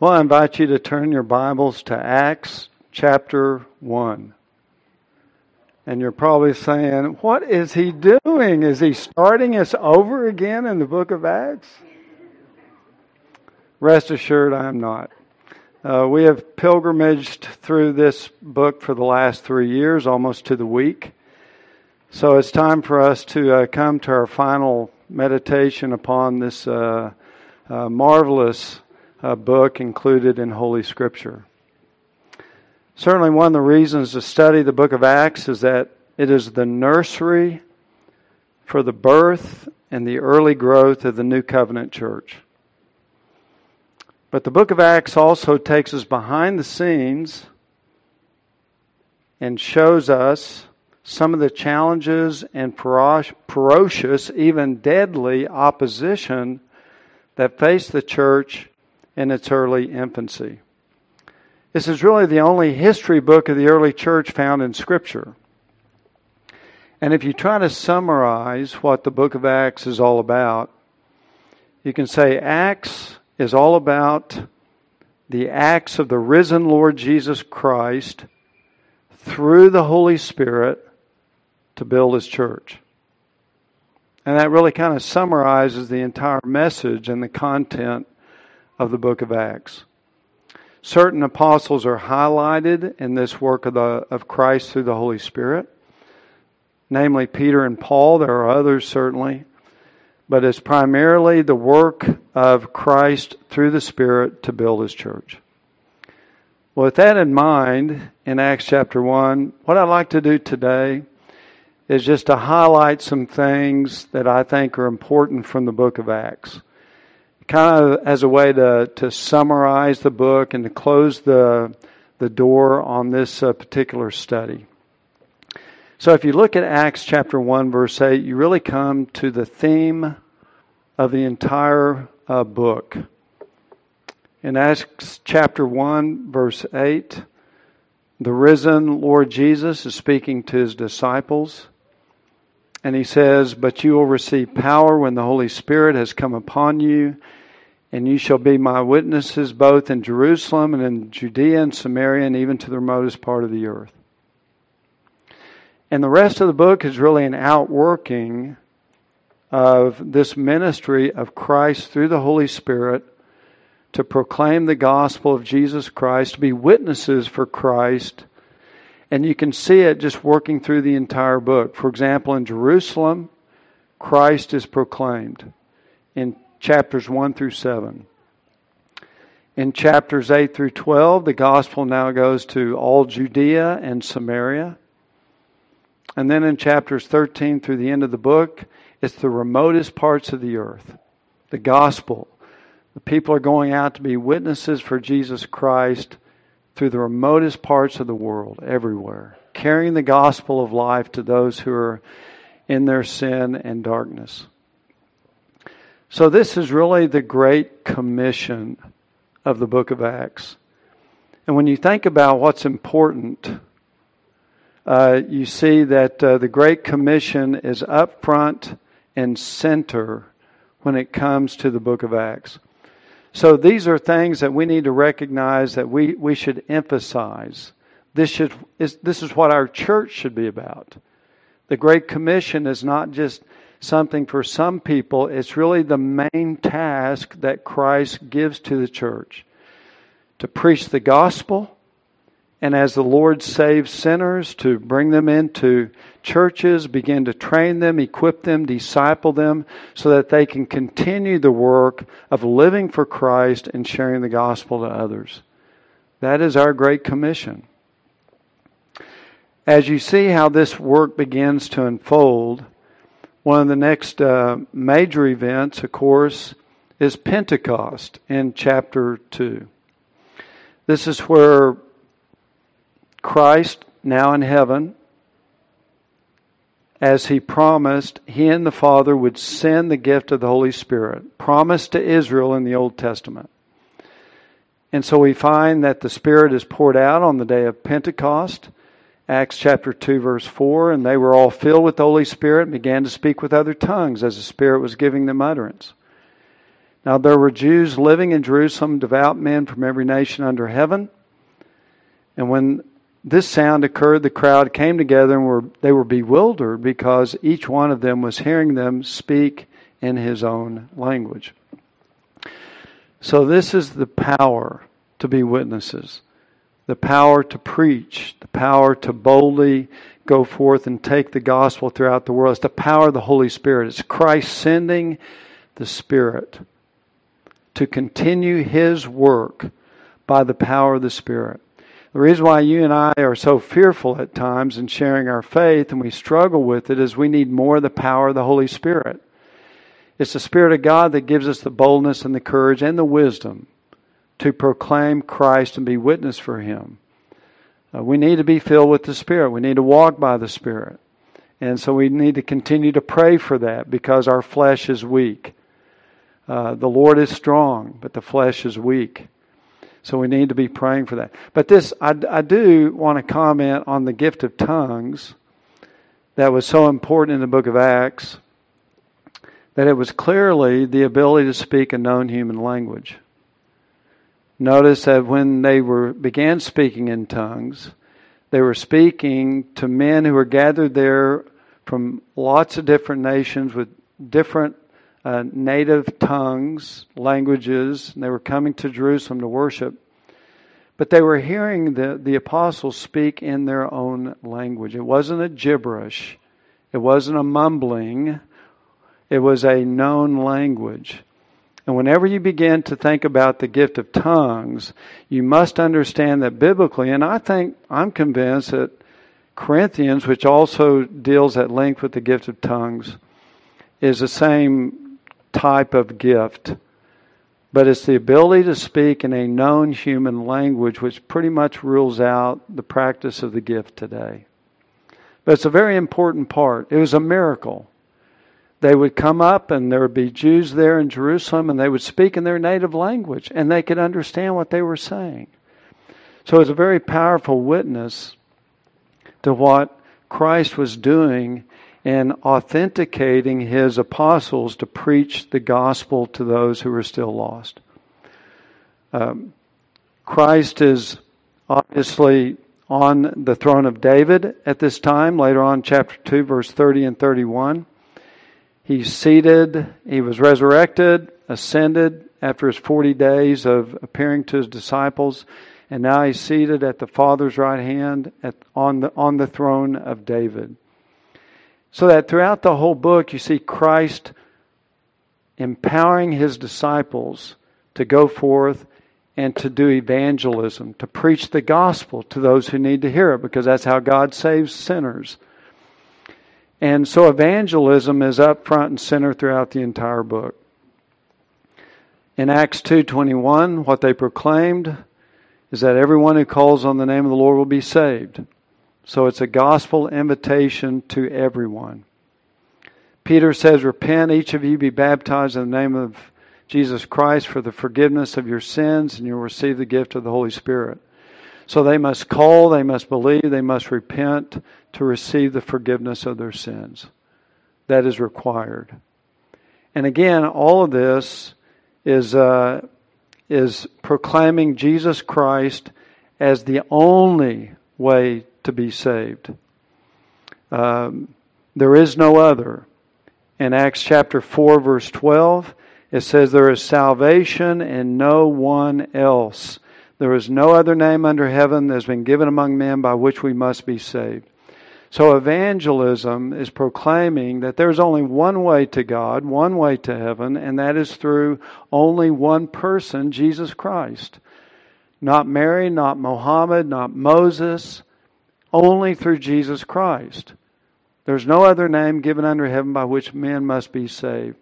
Well, I invite you to turn your Bibles to Acts chapter 1. And you're probably saying, what is he doing? Is he starting us over again in the book of Acts? Rest assured, I am not. Uh, we have pilgrimaged through this book for the last three years, almost to the week. So it's time for us to uh, come to our final meditation upon this uh, uh marvelous uh, book included in Holy Scripture. Certainly, one of the reasons to study the book of Acts is that it is the nursery for the birth and the early growth of the New Covenant Church. But the book of Acts also takes us behind the scenes and shows us some of the challenges and ferocious, even deadly opposition that faced the church in its early infancy. This is really the only history book of the early church found in Scripture. And if you try to summarize what the book of Acts is all about, you can say Acts is all about the acts of the risen Lord Jesus Christ through the Holy Spirit to build his church. And that really kind of summarizes the entire message and the content of the book of Acts. Certain apostles are highlighted in this work of, the, of Christ through the Holy Spirit, namely Peter and Paul. There are others, certainly. But it's primarily the work of Christ through the Spirit to build his church. Well, with that in mind, in Acts chapter 1, what I'd like to do today is just to highlight some things that I think are important from the book of Acts kind of as a way to, to summarize the book and to close the, the door on this uh, particular study. So if you look at Acts chapter 1, verse 8, you really come to the theme of the entire uh, book. In Acts chapter 1, verse 8, the risen Lord Jesus is speaking to his disciples. And he says, But you will receive power when the Holy Spirit has come upon you and you shall be my witnesses both in Jerusalem and in Judea and Samaria and even to the remotest part of the earth. And the rest of the book is really an outworking of this ministry of Christ through the Holy Spirit to proclaim the gospel of Jesus Christ, to be witnesses for Christ. And you can see it just working through the entire book. For example, in Jerusalem, Christ is proclaimed. In chapters 1 through 7. In chapters 8 through 12, the gospel now goes to all Judea and Samaria. And then in chapters 13 through the end of the book, it's the remotest parts of the earth. The gospel. The people are going out to be witnesses for Jesus Christ through the remotest parts of the world, everywhere, carrying the gospel of life to those who are in their sin and darkness. So, this is really the great commission of the book of Acts. And when you think about what's important, uh, you see that uh, the Great Commission is up front and center when it comes to the book of Acts. So these are things that we need to recognize that we, we should emphasize. This, should, is, this is what our church should be about. The Great Commission is not just something for some people, it's really the main task that Christ gives to the church to preach the gospel. And as the Lord saves sinners, to bring them into churches, begin to train them, equip them, disciple them, so that they can continue the work of living for Christ and sharing the gospel to others. That is our great commission. As you see how this work begins to unfold, one of the next uh, major events, of course, is Pentecost in chapter 2. This is where Christ, now in heaven, as he promised, he and the Father would send the gift of the Holy Spirit, promised to Israel in the Old Testament. And so we find that the Spirit is poured out on the day of Pentecost. Acts chapter 2, verse 4, and they were all filled with the Holy Spirit and began to speak with other tongues as the Spirit was giving them utterance. Now there were Jews living in Jerusalem, devout men from every nation under heaven. And when this sound occurred, the crowd came together and were, they were bewildered because each one of them was hearing them speak in his own language. So, this is the power to be witnesses, the power to preach, the power to boldly go forth and take the gospel throughout the world. It's the power of the Holy Spirit. It's Christ sending the Spirit to continue His work by the power of the Spirit. The reason why you and I are so fearful at times in sharing our faith and we struggle with it is we need more of the power of the Holy Spirit. It's the Spirit of God that gives us the boldness and the courage and the wisdom to proclaim Christ and be witness for Him. Uh, we need to be filled with the Spirit. We need to walk by the Spirit. And so we need to continue to pray for that because our flesh is weak. Uh, the Lord is strong, but the flesh is weak. So we need to be praying for that. But this, I, I do want to comment on the gift of tongues that was so important in the book of Acts that it was clearly the ability to speak a known human language. Notice that when they were began speaking in tongues, they were speaking to men who were gathered there from lots of different nations with different uh, native tongues, languages. And they were coming to Jerusalem to worship. But they were hearing the, the apostles speak in their own language. It wasn't a gibberish, it wasn't a mumbling, it was a known language. And whenever you begin to think about the gift of tongues, you must understand that biblically, and I think, I'm convinced that Corinthians, which also deals at length with the gift of tongues, is the same type of gift, but it's the ability to speak in a known human language, which pretty much rules out the practice of the gift today. But it's a very important part. It was a miracle. They would come up, and there would be Jews there in Jerusalem, and they would speak in their native language, and they could understand what they were saying. So it's a very powerful witness to what Christ was doing in authenticating his apostles to preach the gospel to those who are still lost. Um, Christ is obviously on the throne of David at this time, later on, chapter 2, verse 30 and 31. He's seated, he was resurrected, ascended after his 40 days of appearing to his disciples, and now he's seated at the Father's right hand at, on, the, on the throne of David. So that throughout the whole book, you see Christ empowering his disciples to go forth and to do evangelism, to preach the gospel to those who need to hear it, because that's how God saves sinners. And so evangelism is up front and center throughout the entire book. In Acts 2:21, what they proclaimed is that everyone who calls on the name of the Lord will be saved. So it's a gospel invitation to everyone. Peter says, Repent, each of you be baptized in the name of Jesus Christ for the forgiveness of your sins, and you'll receive the gift of the Holy Spirit. So they must call, they must believe, they must repent to receive the forgiveness of their sins. That is required. And again, all of this is, uh, is proclaiming Jesus Christ as the only way to be saved. Um, there is no other. In Acts chapter 4, verse 12, it says, There is salvation in no one else. There is no other name under heaven that has been given among men by which we must be saved. So evangelism is proclaiming that there's only one way to God, one way to heaven, and that is through only one person, Jesus Christ. Not Mary, not Mohammed, not Moses, only through Jesus Christ. There's no other name given under heaven by which men must be saved.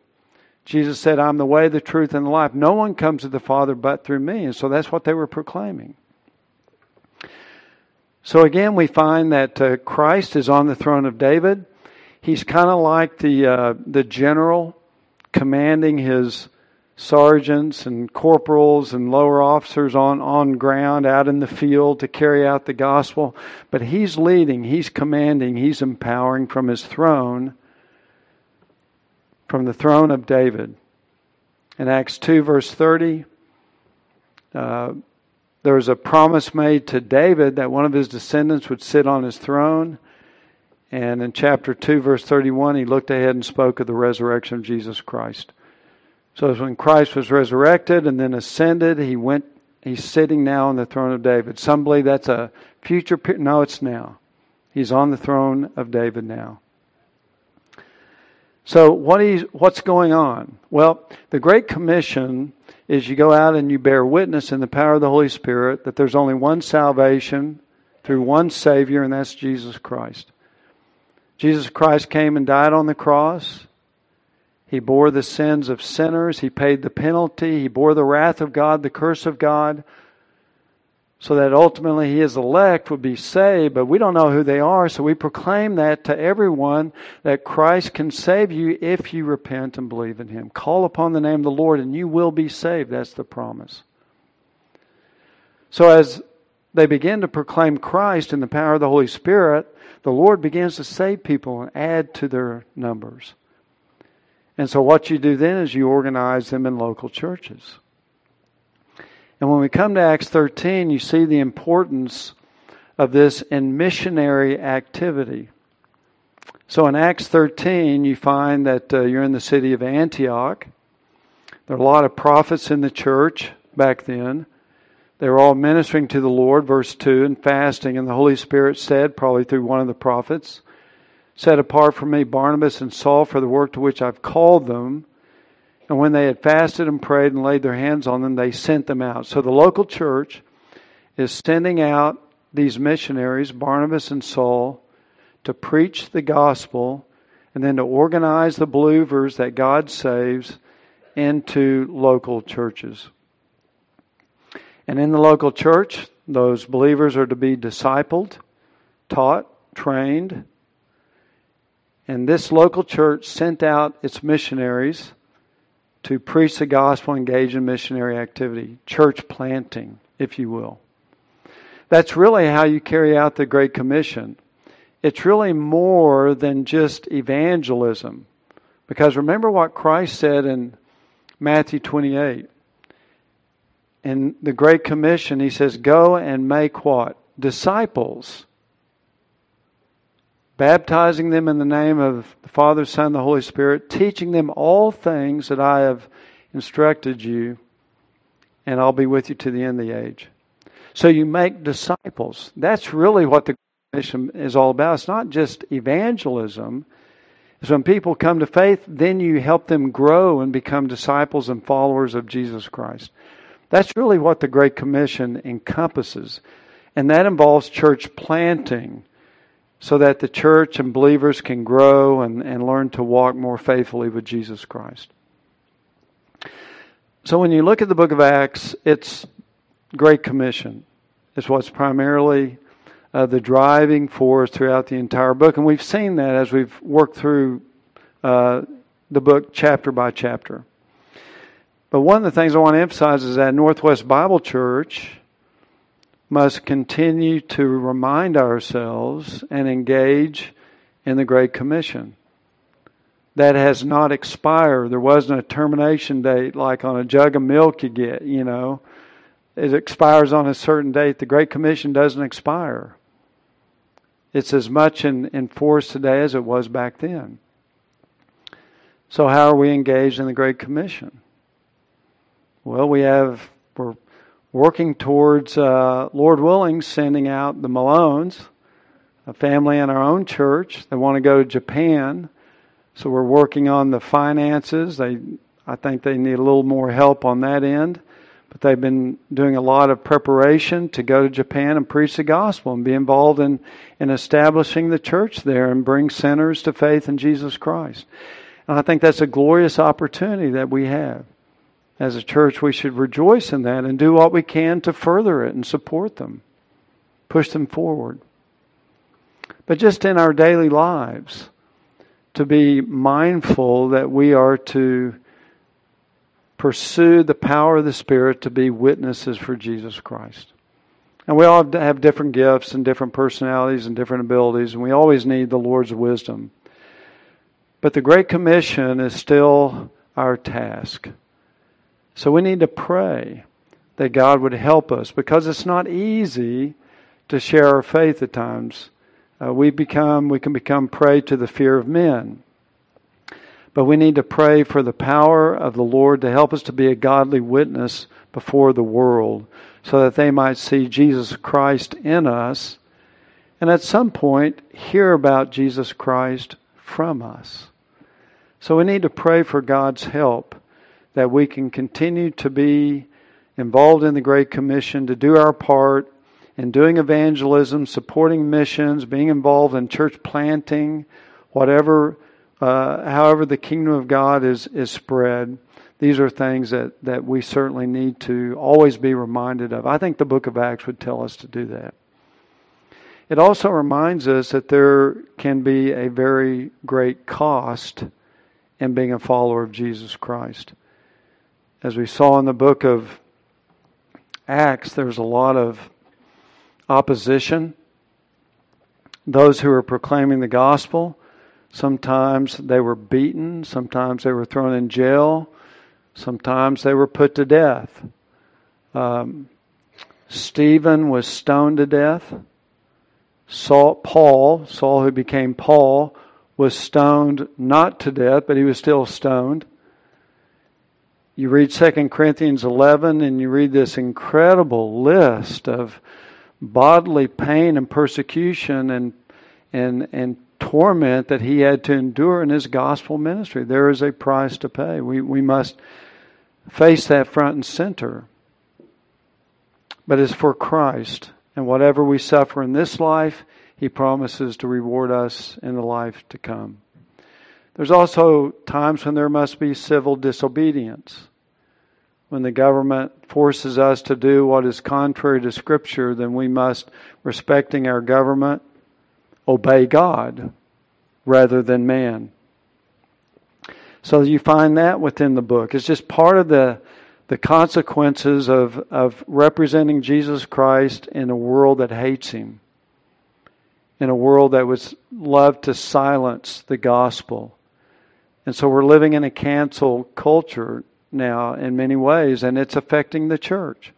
Jesus said, I'm the way, the truth, and the life. No one comes to the Father but through me. And so that's what they were proclaiming. So again, we find that uh, Christ is on the throne of David. He's kind of like the, uh, the general commanding his sergeants and corporals and lower officers on, on ground out in the field to carry out the gospel. But he's leading, he's commanding, he's empowering from his throne, from the throne of David. In Acts 2, verse 30, uh, there was a promise made to David that one of his descendants would sit on his throne. And in chapter 2, verse 31, he looked ahead and spoke of the resurrection of Jesus Christ. So when Christ was resurrected and then ascended, he went, he's sitting now on the throne of David. Some believe that's a future. No, it's now. He's on the throne of David now. So what is, what's going on? Well, the Great Commission is you go out and you bear witness in the power of the Holy Spirit that there's only one salvation through one Savior, and that's Jesus Christ. Jesus Christ came and died on the cross. He bore the sins of sinners. He paid the penalty. He bore the wrath of God, the curse of God so that ultimately his elect would be saved, but we don't know who they are, so we proclaim that to everyone that Christ can save you if you repent and believe in him. Call upon the name of the Lord and you will be saved. That's the promise. So as they begin to proclaim Christ in the power of the Holy Spirit, the Lord begins to save people and add to their numbers. And so what you do then is you organize them in local churches. And when we come to Acts 13, you see the importance of this in missionary activity. So in Acts 13, you find that uh, you're in the city of Antioch. There are a lot of prophets in the church back then. They were all ministering to the Lord, verse 2, and fasting. And the Holy Spirit said, probably through one of the prophets, Set apart for me Barnabas and Saul for the work to which I've called them. And when they had fasted and prayed and laid their hands on them, they sent them out. So the local church is sending out these missionaries, Barnabas and Saul, to preach the gospel and then to organize the believers that God saves into local churches. And in the local church, those believers are to be discipled, taught, trained. And this local church sent out its missionaries to preach the gospel, engage in missionary activity, church planting, if you will. That's really how you carry out the Great Commission. It's really more than just evangelism. Because remember what Christ said in Matthew 28. In the Great Commission, he says, Go and make what? Disciples baptizing them in the name of the Father, Son, and the Holy Spirit, teaching them all things that I have instructed you, and I'll be with you to the end of the age. So you make disciples. That's really what the mission is all about. It's not just evangelism. It's when people come to faith, then you help them grow and become disciples and followers of Jesus Christ. That's really what the Great Commission encompasses. And that involves church planting so that the church and believers can grow and, and learn to walk more faithfully with Jesus Christ. So when you look at the book of Acts, it's Great Commission. It's what's primarily uh, the driving force throughout the entire book. And we've seen that as we've worked through uh, the book chapter by chapter. But one of the things I want to emphasize is that Northwest Bible Church must continue to remind ourselves and engage in the Great Commission. That has not expired. There wasn't a termination date like on a jug of milk you get, you know. It expires on a certain date. The Great Commission doesn't expire. It's as much in, in force today as it was back then. So, how are we engaged in the Great Commission? Well, we have, we're working towards, uh, Lord willing, sending out the Malones, a family in our own church. They want to go to Japan. So we're working on the finances. They, I think they need a little more help on that end. But they've been doing a lot of preparation to go to Japan and preach the gospel and be involved in, in establishing the church there and bring sinners to faith in Jesus Christ. And I think that's a glorious opportunity that we have as a church, we should rejoice in that and do what we can to further it and support them, push them forward. But just in our daily lives, to be mindful that we are to pursue the power of the Spirit to be witnesses for Jesus Christ. And we all have different gifts and different personalities and different abilities, and we always need the Lord's wisdom. But the Great Commission is still our task So we need to pray that God would help us because it's not easy to share our faith at times. Uh, we become we can become prey to the fear of men. But we need to pray for the power of the Lord to help us to be a godly witness before the world so that they might see Jesus Christ in us and at some point hear about Jesus Christ from us. So we need to pray for God's help that we can continue to be involved in the Great Commission, to do our part in doing evangelism, supporting missions, being involved in church planting, whatever, uh, however the kingdom of God is, is spread. These are things that, that we certainly need to always be reminded of. I think the book of Acts would tell us to do that. It also reminds us that there can be a very great cost in being a follower of Jesus Christ. As we saw in the book of Acts, there's a lot of opposition. Those who were proclaiming the gospel, sometimes they were beaten, sometimes they were thrown in jail, sometimes they were put to death. Um, Stephen was stoned to death. Saul, Paul, Saul who became Paul, was stoned not to death, but he was still stoned. You read 2 Corinthians 11 and you read this incredible list of bodily pain and persecution and, and, and torment that he had to endure in his gospel ministry. There is a price to pay. We, we must face that front and center. But it's for Christ. And whatever we suffer in this life, He promises to reward us in the life to come. There's also times when there must be civil disobedience. When the government forces us to do what is contrary to Scripture, then we must, respecting our government, obey God rather than man. So you find that within the book. It's just part of the the consequences of, of representing Jesus Christ in a world that hates him, in a world that was loved to silence the gospel. And so we're living in a cancel culture now in many ways, and it's affecting the church.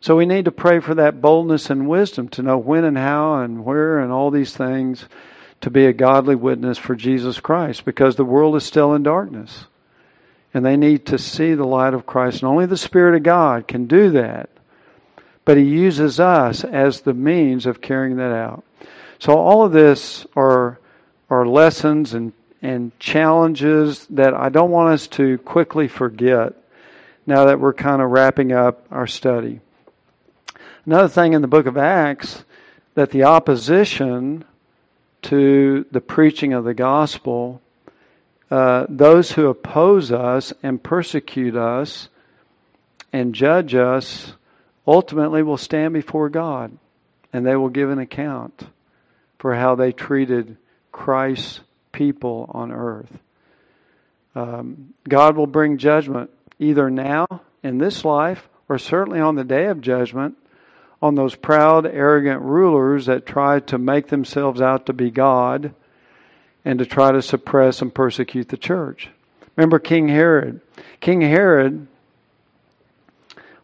So we need to pray for that boldness and wisdom to know when and how and where and all these things to be a godly witness for Jesus Christ because the world is still in darkness and they need to see the light of Christ. And only the Spirit of God can do that. But He uses us as the means of carrying that out. So all of this are are lessons and, and challenges that I don't want us to quickly forget now that we're kind of wrapping up our study. Another thing in the book of Acts that the opposition to the preaching of the gospel uh, those who oppose us and persecute us and judge us ultimately will stand before God and they will give an account for how they treated Christ's people on earth. Um, God will bring judgment either now in this life or certainly on the day of judgment on those proud, arrogant rulers that try to make themselves out to be God and to try to suppress and persecute the church. Remember King Herod. King Herod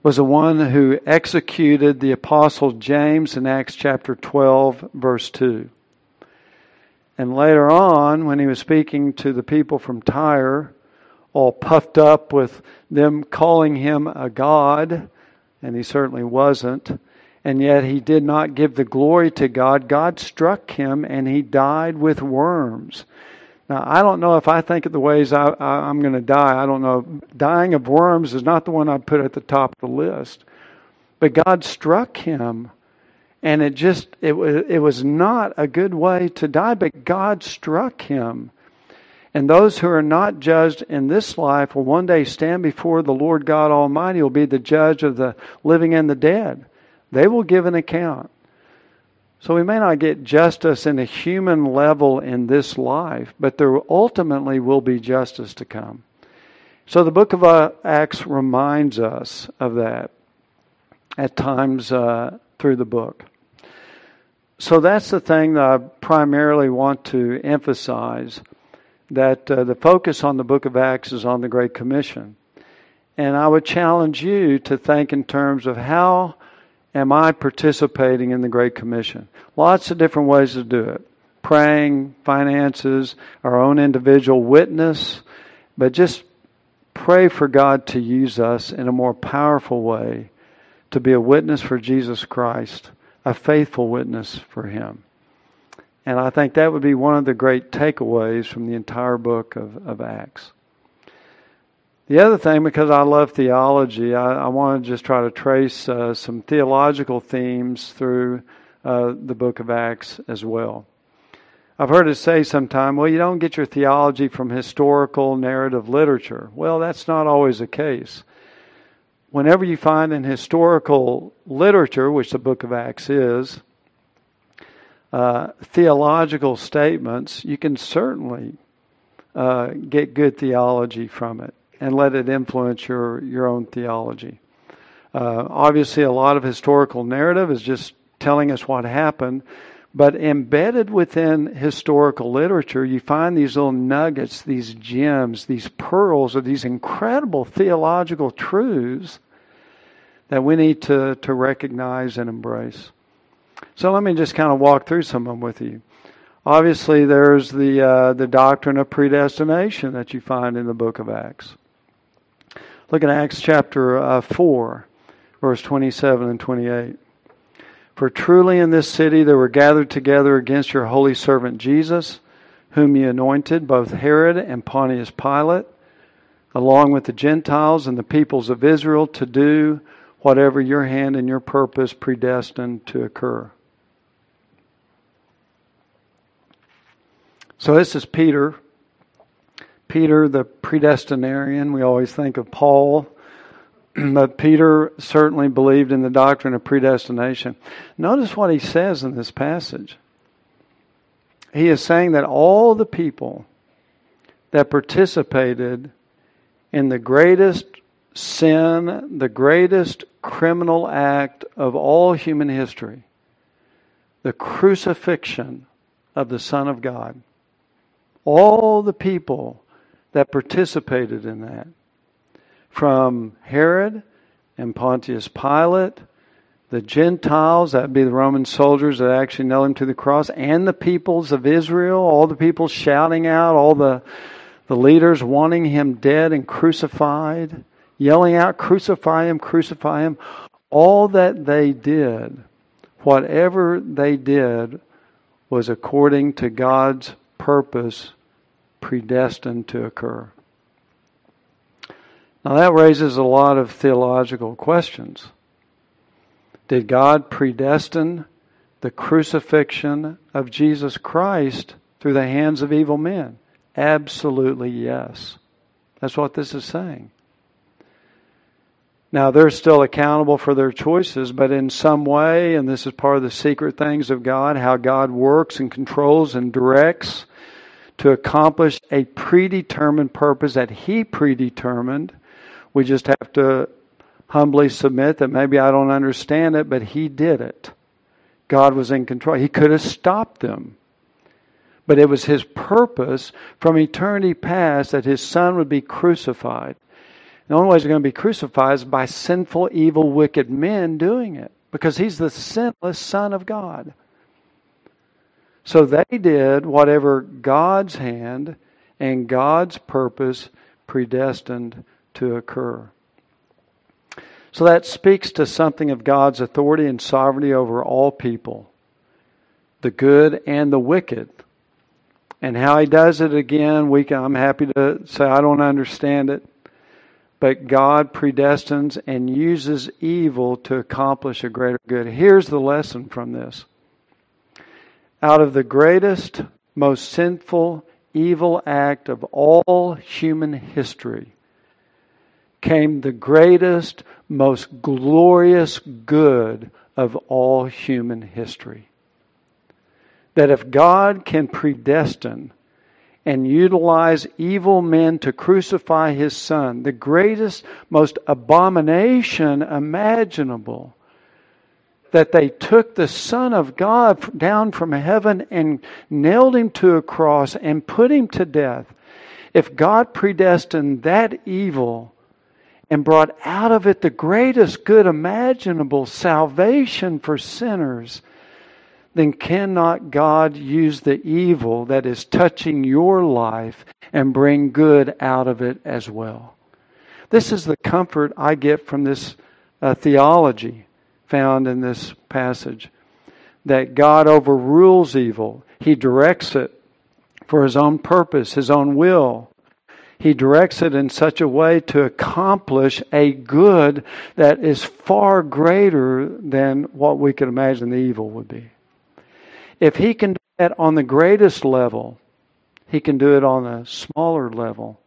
was the one who executed the apostle James in Acts chapter 12, verse 2. And later on, when he was speaking to the people from Tyre, all puffed up with them calling him a god, and he certainly wasn't, and yet he did not give the glory to God. God struck him and he died with worms. Now, I don't know if I think of the ways I, am going to die. I don't know. Dying of worms is not the one I'd put at the top of the list. But God struck him, and it just, it was, it was not a good way to die, but God struck him. And those who are not judged in this life will one day stand before the Lord God Almighty, will be the judge of the living and the dead. They will give an account. So we may not get justice in a human level in this life, but there ultimately will be justice to come. So the book of uh, Acts reminds us of that at times uh, through the book. So that's the thing that I primarily want to emphasize that uh, the focus on the book of Acts is on the Great Commission. And I would challenge you to think in terms of how am I participating in the Great Commission? Lots of different ways to do it praying, finances, our own individual witness, but just pray for God to use us in a more powerful way to be a witness for Jesus Christ, a faithful witness for Him. And I think that would be one of the great takeaways from the entire book of, of Acts. The other thing, because I love theology, I, I want to just try to trace uh, some theological themes through uh, the book of Acts as well. I've heard it say sometime, well, you don't get your theology from historical narrative literature. Well, that's not always the case. Whenever you find in historical literature, which the book of Acts is, uh, theological statements, you can certainly uh, get good theology from it and let it influence your, your own theology. Uh, obviously, a lot of historical narrative is just telling us what happened, but embedded within historical literature, you find these little nuggets, these gems, these pearls, of these incredible theological truths that we need to, to recognize and embrace. So let me just kind of walk through some of them with you. Obviously, there's the uh, the doctrine of predestination that you find in the book of Acts. Look at Acts chapter uh, 4, verse 27 and 28. For truly in this city there were gathered together against your holy servant Jesus, whom you anointed, both Herod and Pontius Pilate, along with the Gentiles and the peoples of Israel, to do whatever your hand and your purpose predestined to occur. So this is Peter Peter, the predestinarian, we always think of Paul, but Peter certainly believed in the doctrine of predestination. Notice what he says in this passage. He is saying that all the people that participated in the greatest sin, the greatest criminal act of all human history, the crucifixion of the Son of God, all the people that participated in that. From Herod and Pontius Pilate, the Gentiles, that'd be the Roman soldiers that actually nailed him to the cross, and the peoples of Israel, all the people shouting out, all the, the leaders wanting him dead and crucified, yelling out, Crucify him, crucify him. All that they did, whatever they did, was according to God's purpose predestined to occur. Now that raises a lot of theological questions. Did God predestine the crucifixion of Jesus Christ through the hands of evil men? Absolutely yes. That's what this is saying. Now, they're still accountable for their choices, but in some way, and this is part of the secret things of God, how God works and controls and directs to accomplish a predetermined purpose that He predetermined. We just have to humbly submit that maybe I don't understand it, but He did it. God was in control. He could have stopped them. But it was His purpose from eternity past that His Son would be crucified. The only way He's going to be crucified is by sinful, evil, wicked men doing it because He's the sinless Son of God. So they did whatever God's hand and God's purpose predestined to occur. So that speaks to something of God's authority and sovereignty over all people, the good and the wicked. And how he does it again, we can, I'm happy to say I don't understand it, but God predestines and uses evil to accomplish a greater good. Here's the lesson from this out of the greatest, most sinful, evil act of all human history came the greatest, most glorious good of all human history. That if God can predestine and utilize evil men to crucify his son, the greatest, most abomination imaginable, that they took the Son of God down from heaven and nailed him to a cross and put him to death. If God predestined that evil and brought out of it the greatest good imaginable salvation for sinners, then cannot God use the evil that is touching your life and bring good out of it as well? This is the comfort I get from this uh, theology found in this passage that God overrules evil, He directs it for His own purpose, His own will. He directs it in such a way to accomplish a good that is far greater than what we could imagine the evil would be. If He can do that on the greatest level, He can do it on a smaller level.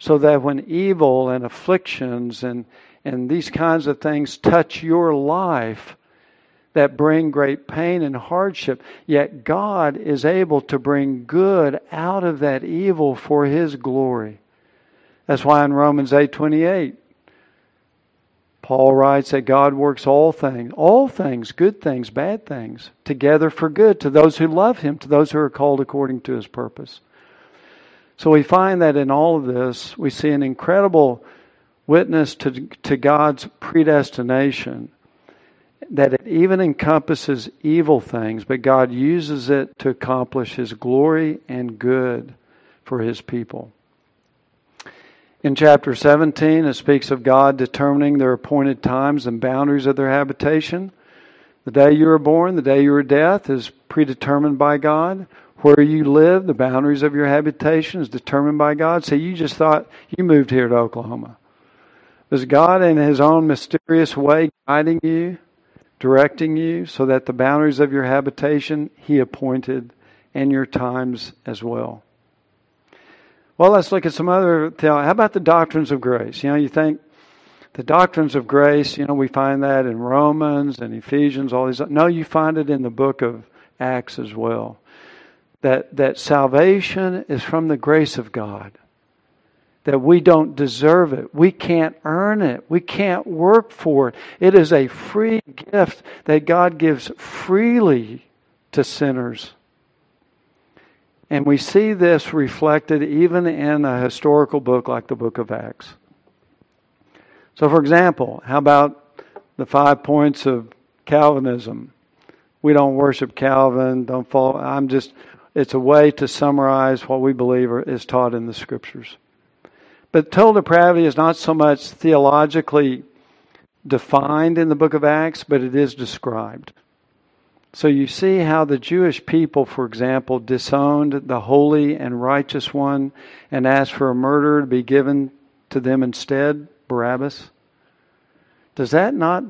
So that when evil and afflictions and, and these kinds of things touch your life, that bring great pain and hardship, yet God is able to bring good out of that evil for his glory. That's why in Romans 8:28 Paul writes that God works all things, all things, good things, bad things, together for good to those who love him, to those who are called according to his purpose. So we find that in all of this, we see an incredible witness to, to God's predestination that it even encompasses evil things, but God uses it to accomplish His glory and good for His people. In chapter 17, it speaks of God determining their appointed times and boundaries of their habitation. The day you were born, the day you were death is predetermined by God. Where you live, the boundaries of your habitation is determined by God. So you just thought you moved here to Oklahoma. Was God in His own mysterious way guiding you? Directing you so that the boundaries of your habitation He appointed and your times as well. Well, let's look at some other. How about the doctrines of grace? You know, you think the doctrines of grace, you know, we find that in Romans and Ephesians, all these. No, you find it in the book of Acts as well. That, that salvation is from the grace of God that we don't deserve it. We can't earn it. We can't work for it. It is a free gift that God gives freely to sinners. And we see this reflected even in a historical book like the book of Acts. So, for example, how about the five points of Calvinism? We don't worship Calvin, don't follow. I'm just, it's a way to summarize what we believe is taught in the scriptures. But total depravity is not so much theologically defined in the book of Acts, but it is described. So you see how the Jewish people, for example, disowned the holy and righteous one and asked for a murderer to be given to them instead, Barabbas. Does that not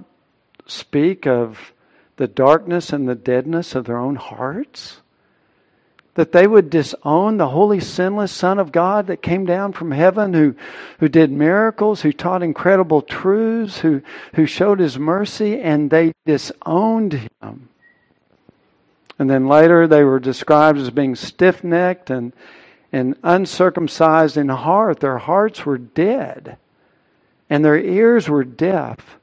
speak of the darkness and the deadness of their own hearts? That they would disown the holy, sinless Son of God that came down from heaven, who, who did miracles, who taught incredible truths, who, who showed his mercy, and they disowned him. And then later they were described as being stiff necked and, and uncircumcised in heart. Their hearts were dead, and their ears were deaf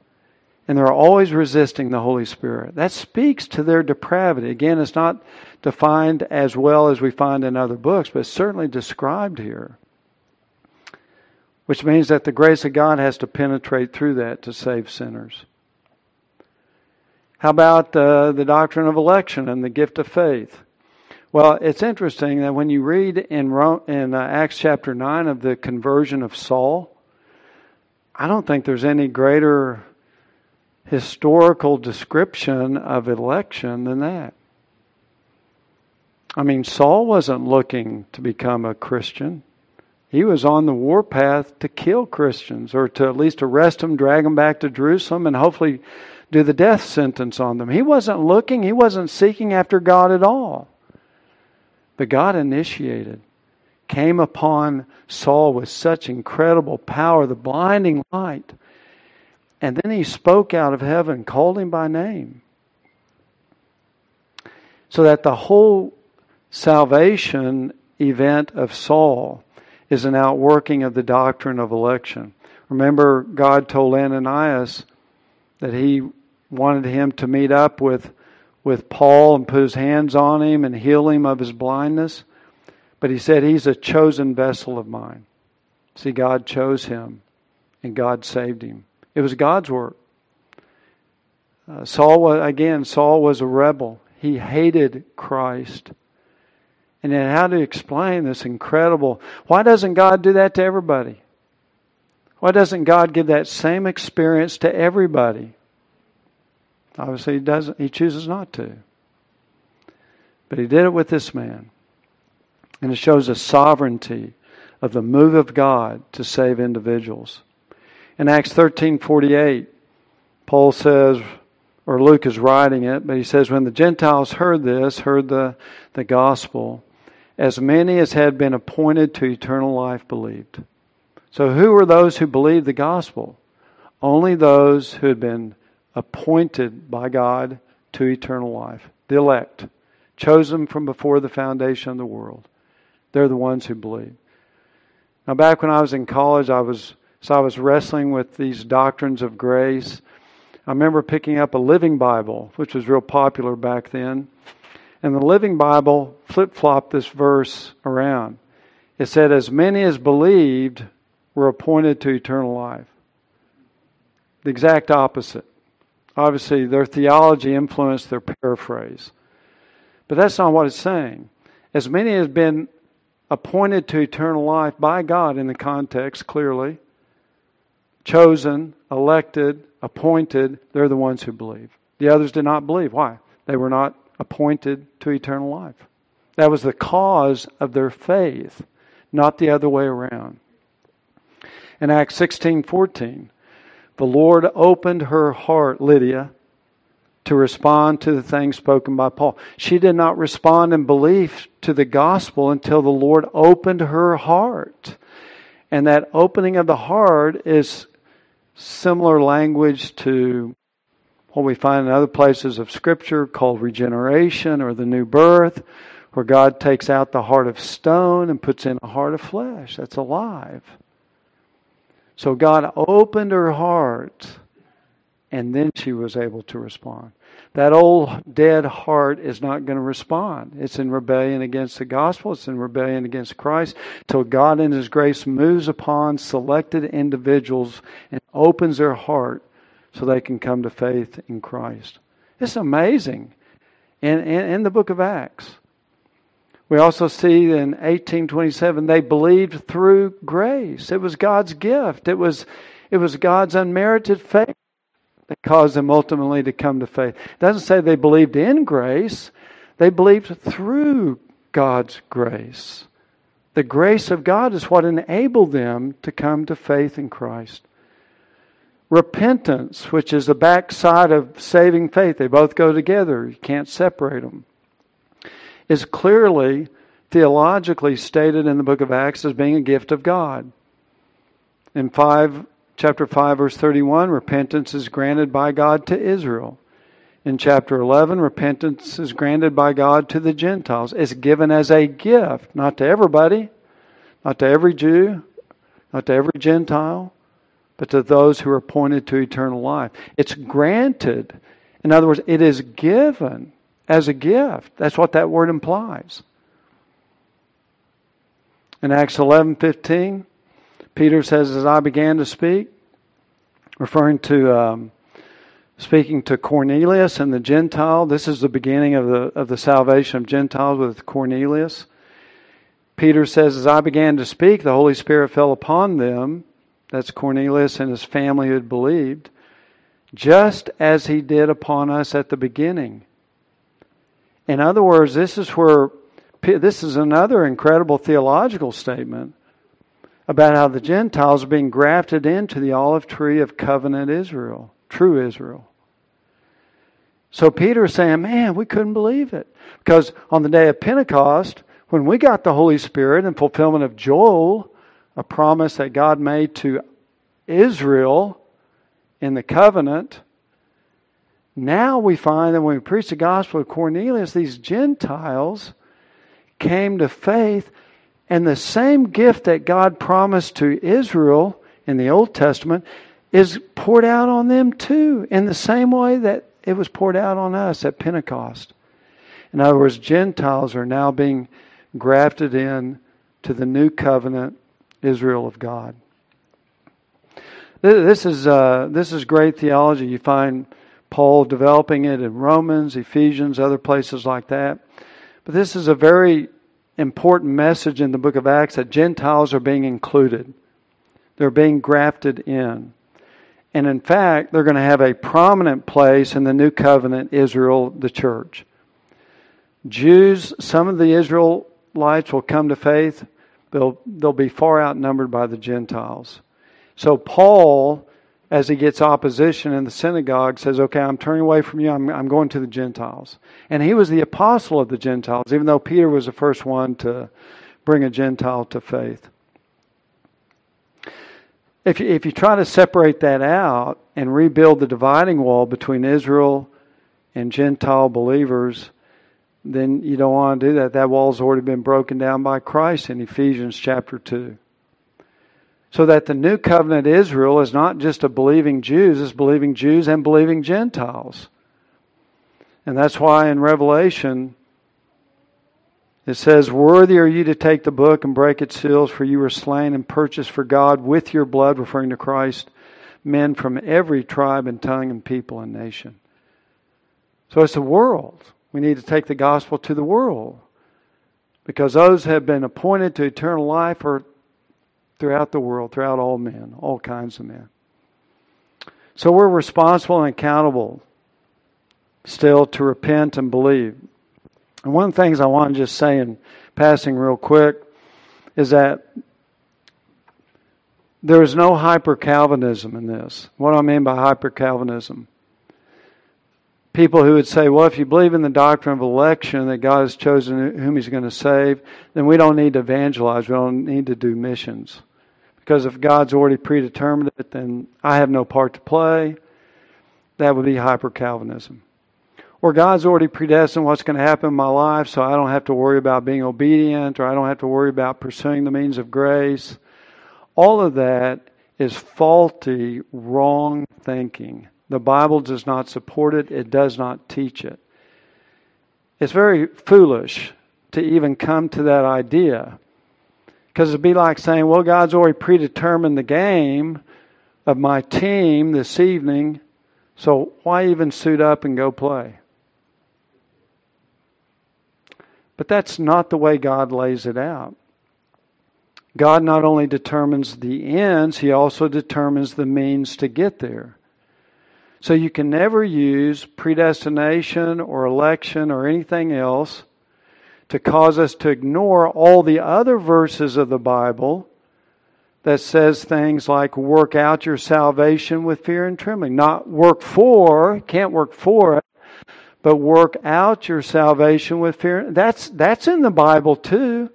and they're always resisting the Holy Spirit. That speaks to their depravity. Again, it's not defined as well as we find in other books, but certainly described here. Which means that the grace of God has to penetrate through that to save sinners. How about uh, the doctrine of election and the gift of faith? Well, it's interesting that when you read in, Rome, in uh, Acts chapter 9 of the conversion of Saul, I don't think there's any greater historical description of election than that. I mean, Saul wasn't looking to become a Christian. He was on the warpath to kill Christians or to at least arrest them, drag them back to Jerusalem, and hopefully do the death sentence on them. He wasn't looking, he wasn't seeking after God at all. But God initiated, came upon Saul with such incredible power, the blinding light and then he spoke out of heaven, called him by name. So that the whole salvation event of Saul is an outworking of the doctrine of election. Remember, God told Ananias that he wanted him to meet up with, with Paul and put his hands on him and heal him of his blindness. But he said, He's a chosen vessel of mine. See, God chose him and God saved him. It was God's work. Uh, Saul was, again, Saul was a rebel. He hated Christ. And then how to explain this incredible, why doesn't God do that to everybody? Why doesn't God give that same experience to everybody? Obviously, he doesn't. He chooses not to. But he did it with this man. And it shows the sovereignty of the move of God to save individuals. In Acts 13:48, Paul says, or Luke is writing it, but he says, when the Gentiles heard this, heard the, the gospel, as many as had been appointed to eternal life believed. So who were those who believed the gospel? Only those who had been appointed by God to eternal life, the elect, chosen from before the foundation of the world. They're the ones who believe. Now, back when I was in college, I was so I was wrestling with these doctrines of grace. I remember picking up a Living Bible, which was real popular back then, and the Living Bible flip flopped this verse around. It said, "As many as believed were appointed to eternal life." The exact opposite. Obviously, their theology influenced their paraphrase. But that's not what it's saying. As many as been appointed to eternal life by God in the context, clearly, chosen, elected, appointed, they're the ones who believe. The others did not believe. Why? They were not appointed to eternal life. That was the cause of their faith, not the other way around. In Acts 16:14, the Lord opened her heart, Lydia, to respond to the things spoken by Paul. She did not respond in belief to the gospel until the Lord opened her heart. And that opening of the heart is similar language to what we find in other places of Scripture called regeneration or the new birth, where God takes out the heart of stone and puts in a heart of flesh that's alive. So God opened her heart and then she was able to respond. That old dead heart is not going to respond. It's in rebellion against the gospel, it's in rebellion against Christ, till God in His grace moves upon selected individuals and opens their heart so they can come to faith in Christ. It's amazing. In, in, the book of Acts, we also see in 1827 they believed through grace. It was God's gift. It was it was God's unmerited faith that caused them ultimately to come to faith. It doesn't say they believed in grace, they believed through God's grace. The grace of God is what enabled them to come to faith in Christ. Repentance, which is the backside of saving faith, they both go together. You can't separate them. Is clearly theologically stated in the book of Acts as being a gift of God. In 5 chapter 5 verse 31 repentance is granted by God to Israel. In chapter 11 repentance is granted by God to the Gentiles. It's given as a gift, not to everybody, not to every Jew, not to every Gentile, but to those who are appointed to eternal life. It's granted. In other words, it is given as a gift. That's what that word implies. In Acts 11:15, Peter says, As I began to speak, referring to um, speaking to Cornelius and the Gentile, this is the beginning of the, of the salvation of Gentiles with Cornelius. Peter says, As I began to speak, the Holy Spirit fell upon them. That's Cornelius and his family who had believed, just as he did upon us at the beginning. In other words, this is where this is another incredible theological statement about how the Gentiles are being grafted into the olive tree of covenant Israel, true Israel. So Peter is saying, man, we couldn't believe it. Because on the day of Pentecost, when we got the Holy Spirit in fulfillment of Joel, a promise that God made to Israel in the covenant, now we find that when we preach the gospel of Cornelius, these Gentiles came to faith and the same gift that God promised to Israel in the Old Testament is poured out on them too, in the same way that it was poured out on us at Pentecost. In other words, Gentiles are now being grafted in to the new covenant Israel of God. This is, uh, this is great theology. You find Paul developing it in Romans, Ephesians, other places like that. But this is a very important message in the book of Acts that Gentiles are being included. They're being grafted in. And in fact, they're going to have a prominent place in the new covenant Israel, the church. Jews, some of the Israelites will come to faith. They'll, they'll be far outnumbered by the Gentiles. So Paul, as he gets opposition in the synagogue, says, Okay, I'm turning away from you. I'm, I'm going to the Gentiles. And he was the apostle of the Gentiles, even though Peter was the first one to bring a Gentile to faith. If you, if you try to separate that out and rebuild the dividing wall between Israel and Gentile believers, then you don't want to do that. That wall's already been broken down by Christ in Ephesians chapter 2. So that the new covenant Israel is not just a believing Jews, it's believing Jews and believing Gentiles. And that's why in Revelation it says, Worthy are you to take the book and break its seals, for you were slain and purchased for God with your blood, referring to Christ, men from every tribe and tongue and people and nation. So it's the world. We need to take the gospel to the world. Because those have been appointed to eternal life are throughout the world, throughout all men, all kinds of men. So we're responsible and accountable still to repent and believe. And one of the things I want to just say in passing real quick is that there is no hyper Calvinism in this. What do I mean by hyper Calvinism? People who would say, well, if you believe in the doctrine of election, that God has chosen whom He's going to save, then we don't need to evangelize. We don't need to do missions. Because if God's already predetermined it, then I have no part to play. That would be hyper Calvinism or God's already predestined what's going to happen in my life, so I don't have to worry about being obedient or I don't have to worry about pursuing the means of grace. All of that is faulty, wrong thinking. The Bible does not support it, it does not teach it. It's very foolish to even come to that idea. Because it'd be like saying, well, God's already predetermined the game of my team this evening, so why even suit up and go play? But that's not the way God lays it out. God not only determines the ends, He also determines the means to get there. So you can never use predestination or election or anything else to cause us to ignore all the other verses of the Bible that says things like work out your salvation with fear and trembling. Not work for, can't work for it, but work out your salvation with fear. That's, that's in the Bible too.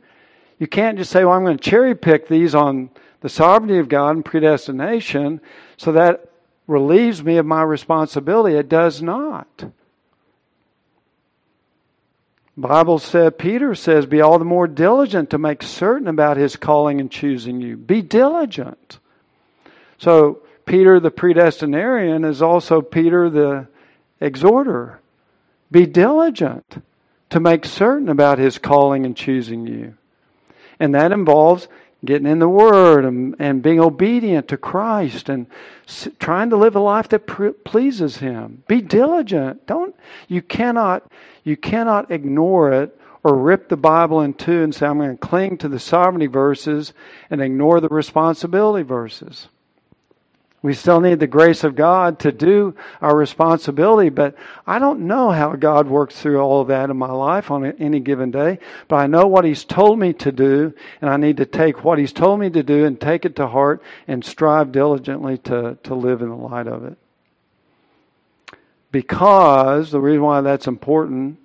You can't just say, well, I'm going to cherry pick these on the sovereignty of God and predestination, so that relieves me of my responsibility. It does not. Bible said, Peter says, be all the more diligent to make certain about his calling and choosing you. Be diligent. So, Peter the predestinarian is also Peter the exhorter. Be diligent to make certain about His calling and choosing you. And that involves getting in the Word and, and being obedient to Christ and s- trying to live a life that pleases Him. Be diligent. Don't you cannot you cannot ignore it or rip the Bible in two and say I'm going to cling to the sovereignty verses and ignore the responsibility verses. We still need the grace of God to do our responsibility, but I don't know how God works through all of that in my life on any given day. But I know what He's told me to do, and I need to take what He's told me to do and take it to heart and strive diligently to, to live in the light of it. Because the reason why that's important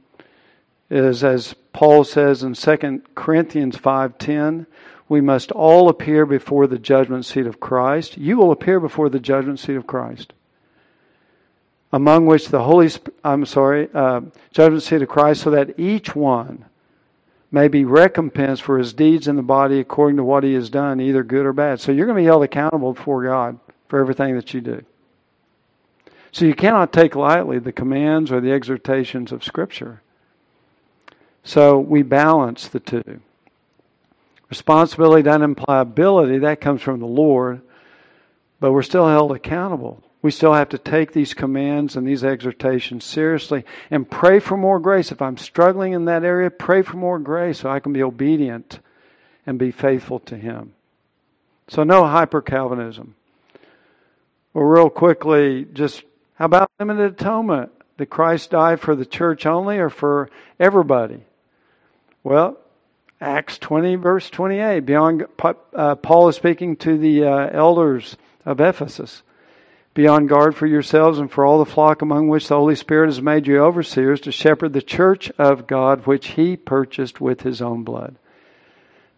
is as Paul says in 2 Corinthians 5:10, we must all appear before the judgment seat of Christ. You will appear before the judgment seat of Christ, among which the Holy, I'm sorry, uh, judgment seat of Christ, so that each one may be recompensed for his deeds in the body according to what he has done, either good or bad. So you're going to be held accountable before God for everything that you do. So you cannot take lightly the commands or the exhortations of Scripture. So we balance the two. Responsibility doesn't imply ability, that comes from the Lord. but we're still held accountable. We still have to take these commands and these exhortations seriously and pray for more grace. If I'm struggling in that area, pray for more grace so I can be obedient and be faithful to Him. So, no hyper Calvinism. Well, real quickly, just how about limited atonement? Did Christ die for the church only or for everybody? Well, Acts 20, verse 28. Beyond, uh, Paul is speaking to the uh, elders of Ephesus. Be on guard for yourselves and for all the flock among which the Holy Spirit has made you overseers to shepherd the church of God, which he purchased with his own blood.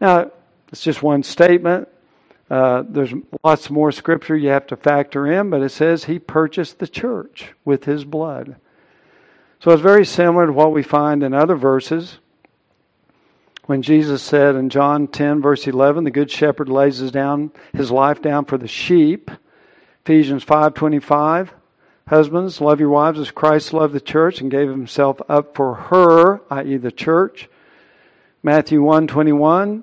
Now, it's just one statement. Uh, there's lots more scripture you have to factor in, but it says he purchased the church with his blood. So it's very similar to what we find in other verses. When Jesus said in John 10, verse 11, the good shepherd lays his, down, his life down for the sheep. Ephesians 5.25, husbands, love your wives as Christ loved the church and gave himself up for her, i.e. the church. Matthew 1.21,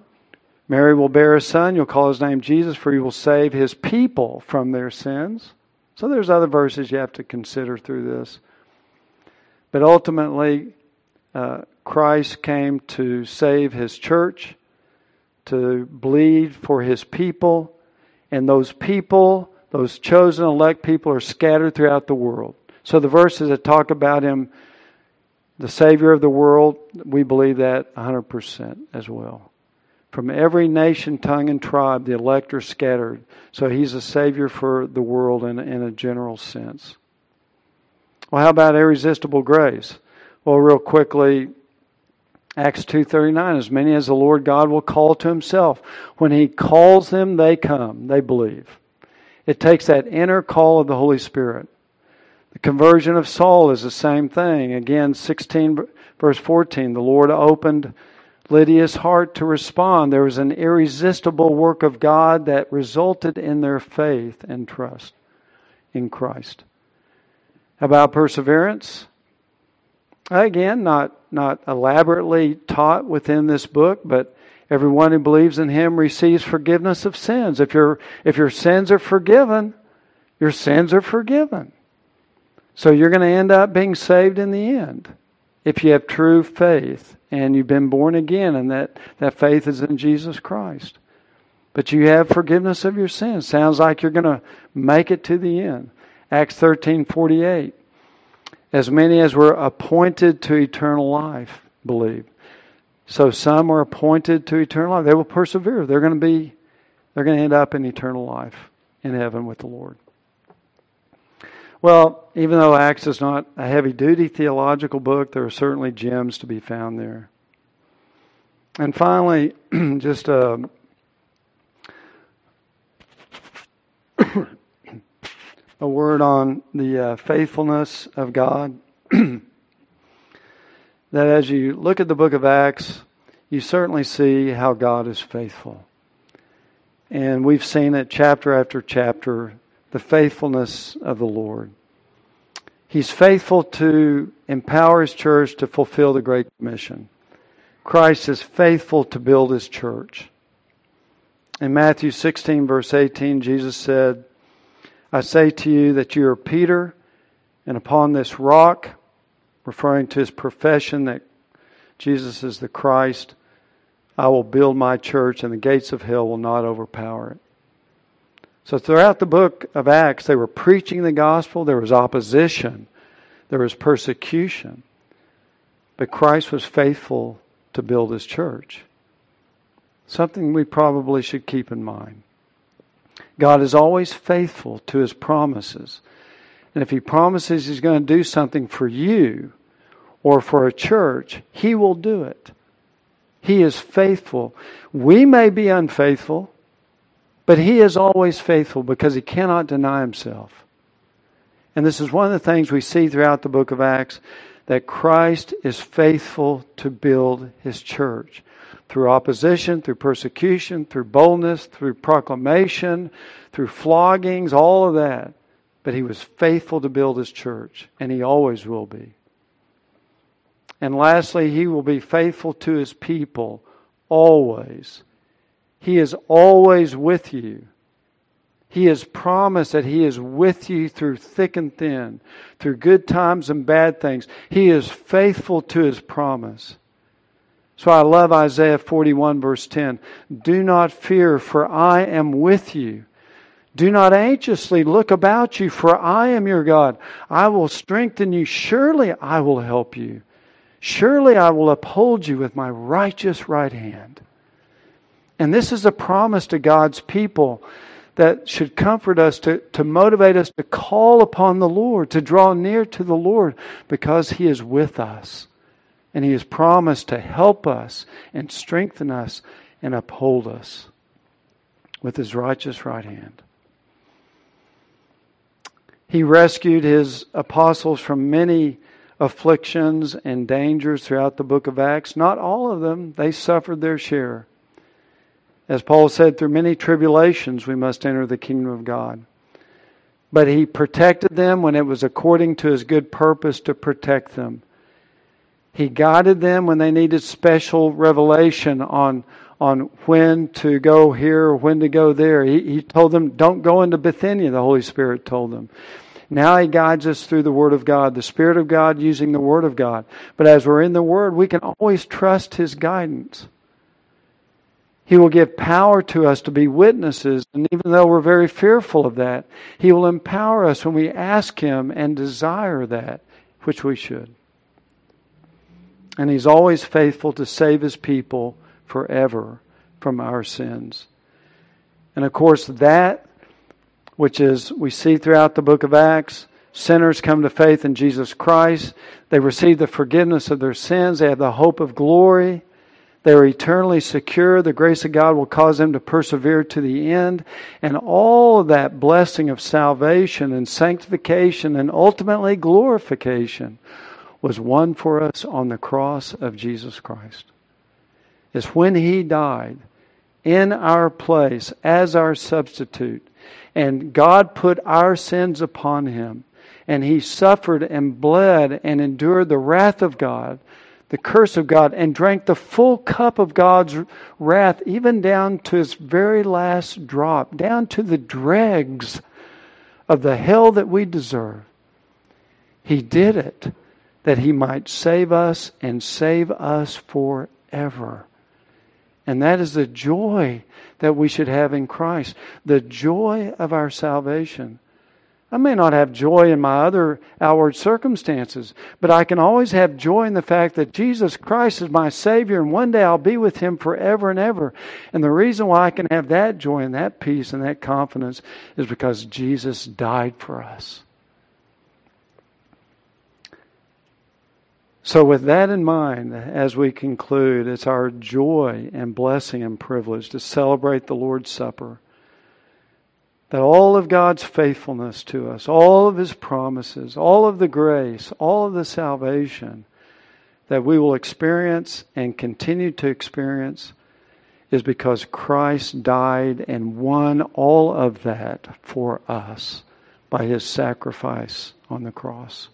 Mary will bear a son. You'll call his name Jesus, for he will save his people from their sins. So there's other verses you have to consider through this. But ultimately, uh, Christ came to save his church, to bleed for his people, and those people, those chosen elect people, are scattered throughout the world. So the verses that talk about him, the Savior of the world, we believe that 100% as well. From every nation, tongue, and tribe, the elect are scattered. So he's a Savior for the world in, in a general sense. Well, how about irresistible grace? Well, real quickly, Acts 2:39 as many as the Lord God will call to himself when he calls them they come they believe it takes that inner call of the Holy Spirit the conversion of Saul is the same thing again 16 verse 14 the Lord opened Lydia's heart to respond. There was an irresistible work of God that resulted in their faith and trust in Christ. About perseverance? Again, not, not elaborately taught within this book, but everyone who believes in him receives forgiveness of sins. If, your if your sins are forgiven, your sins are forgiven. So you're going to end up being saved in the end if you have true faith and you've been born again and that, that faith is in Jesus Christ. But you have forgiveness of your sins. Sounds like you're going to make it to the end. Acts 13 48. As many as were appointed to eternal life believe. So some are appointed to eternal life. They will persevere. They're going to be, they're going to end up in eternal life in heaven with the Lord. Well, even though Acts is not a heavy duty theological book, there are certainly gems to be found there. And finally, just uh, a, a word on the uh, faithfulness of God. that as you look at the book of Acts, you certainly see how God is faithful. And we've seen it chapter after chapter the faithfulness of the Lord. He's faithful to empower His church to fulfill the Great Commission. Christ is faithful to build His church. In Matthew 16, verse 18, Jesus said, I say to you that you are Peter, and upon this rock, referring to his profession that Jesus is the Christ, I will build my church, and the gates of hell will not overpower it. So throughout the book of Acts, they were preaching the gospel. There was opposition. There was persecution. But Christ was faithful to build his church. Something we probably should keep in mind. God is always faithful to his promises. And if he promises he's going to do something for you or for a church, he will do it. He is faithful. We may be unfaithful. But he is always faithful because he cannot deny himself. And this is one of the things we see throughout the book of Acts that Christ is faithful to build his church through opposition, through persecution, through boldness, through proclamation, through floggings, all of that. But he was faithful to build his church, and he always will be. And lastly, he will be faithful to his people always he is always with you. He has promised that He is with you through thick and thin, through good times and bad things. He is faithful to His promise. So I love Isaiah 41 verse 10. Do not fear, for I am with you. Do not anxiously look about you, for I am your God. I will strengthen you. Surely I will help you. Surely I will uphold you with my righteous right hand. And this is a promise to God's people that should comfort us, to, to motivate us to call upon the Lord, to draw near to the Lord, because He is with us. And He has promised to help us and strengthen us and uphold us with His righteous right hand. He rescued His apostles from many afflictions and dangers throughout the book of Acts. Not all of them, they suffered their share. As Paul said, through many tribulations we must enter the kingdom of God. But he protected them when it was according to his good purpose to protect them. He guided them when they needed special revelation on, on when to go here or when to go there. He, he told them, don't go into Bithynia, the Holy Spirit told them. Now He guides us through the Word of God, the Spirit of God using the Word of God. But as we're in the Word, we can always trust His guidance. He will give power to us to be witnesses. And even though we're very fearful of that, He will empower us when we ask Him and desire that, which we should. And He's always faithful to save His people forever from our sins. And of course, that which is we see throughout the book of Acts, sinners come to faith in Jesus Christ. They receive the forgiveness of their sins. They have the hope of glory. They are eternally secure. The grace of God will cause them to persevere to the end. And all of that blessing of salvation and sanctification and ultimately glorification was won for us on the cross of Jesus Christ. It's when He died in our place as our substitute. And God put our sins upon Him. And He suffered and bled and endured the wrath of God the curse of God and drank the full cup of God's wrath, even down to his very last drop, down to the dregs of the hell that we deserve. He did it that he might save us and save us forever. And that is the joy that we should have in Christ, the joy of our salvation. I may not have joy in my other outward circumstances, but I can always have joy in the fact that Jesus Christ is my Savior and one day I'll be with Him forever and ever. And the reason why I can have that joy and that peace and that confidence is because Jesus died for us. So, with that in mind, as we conclude, it's our joy and blessing and privilege to celebrate the Lord's Supper that all of God's faithfulness to us, all of His promises, all of the grace, all of the salvation that we will experience and continue to experience is because Christ died and won all of that for us by His sacrifice on the cross.